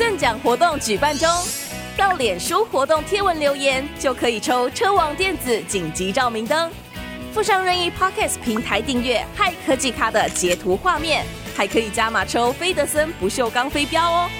赠奖活动举办中，到脸书活动贴文留言就可以抽车王电子紧急照明灯，附上任意 Podcast 平台订阅嗨科技咖的截图画面，还可以加码抽菲德森不锈钢飞镖哦。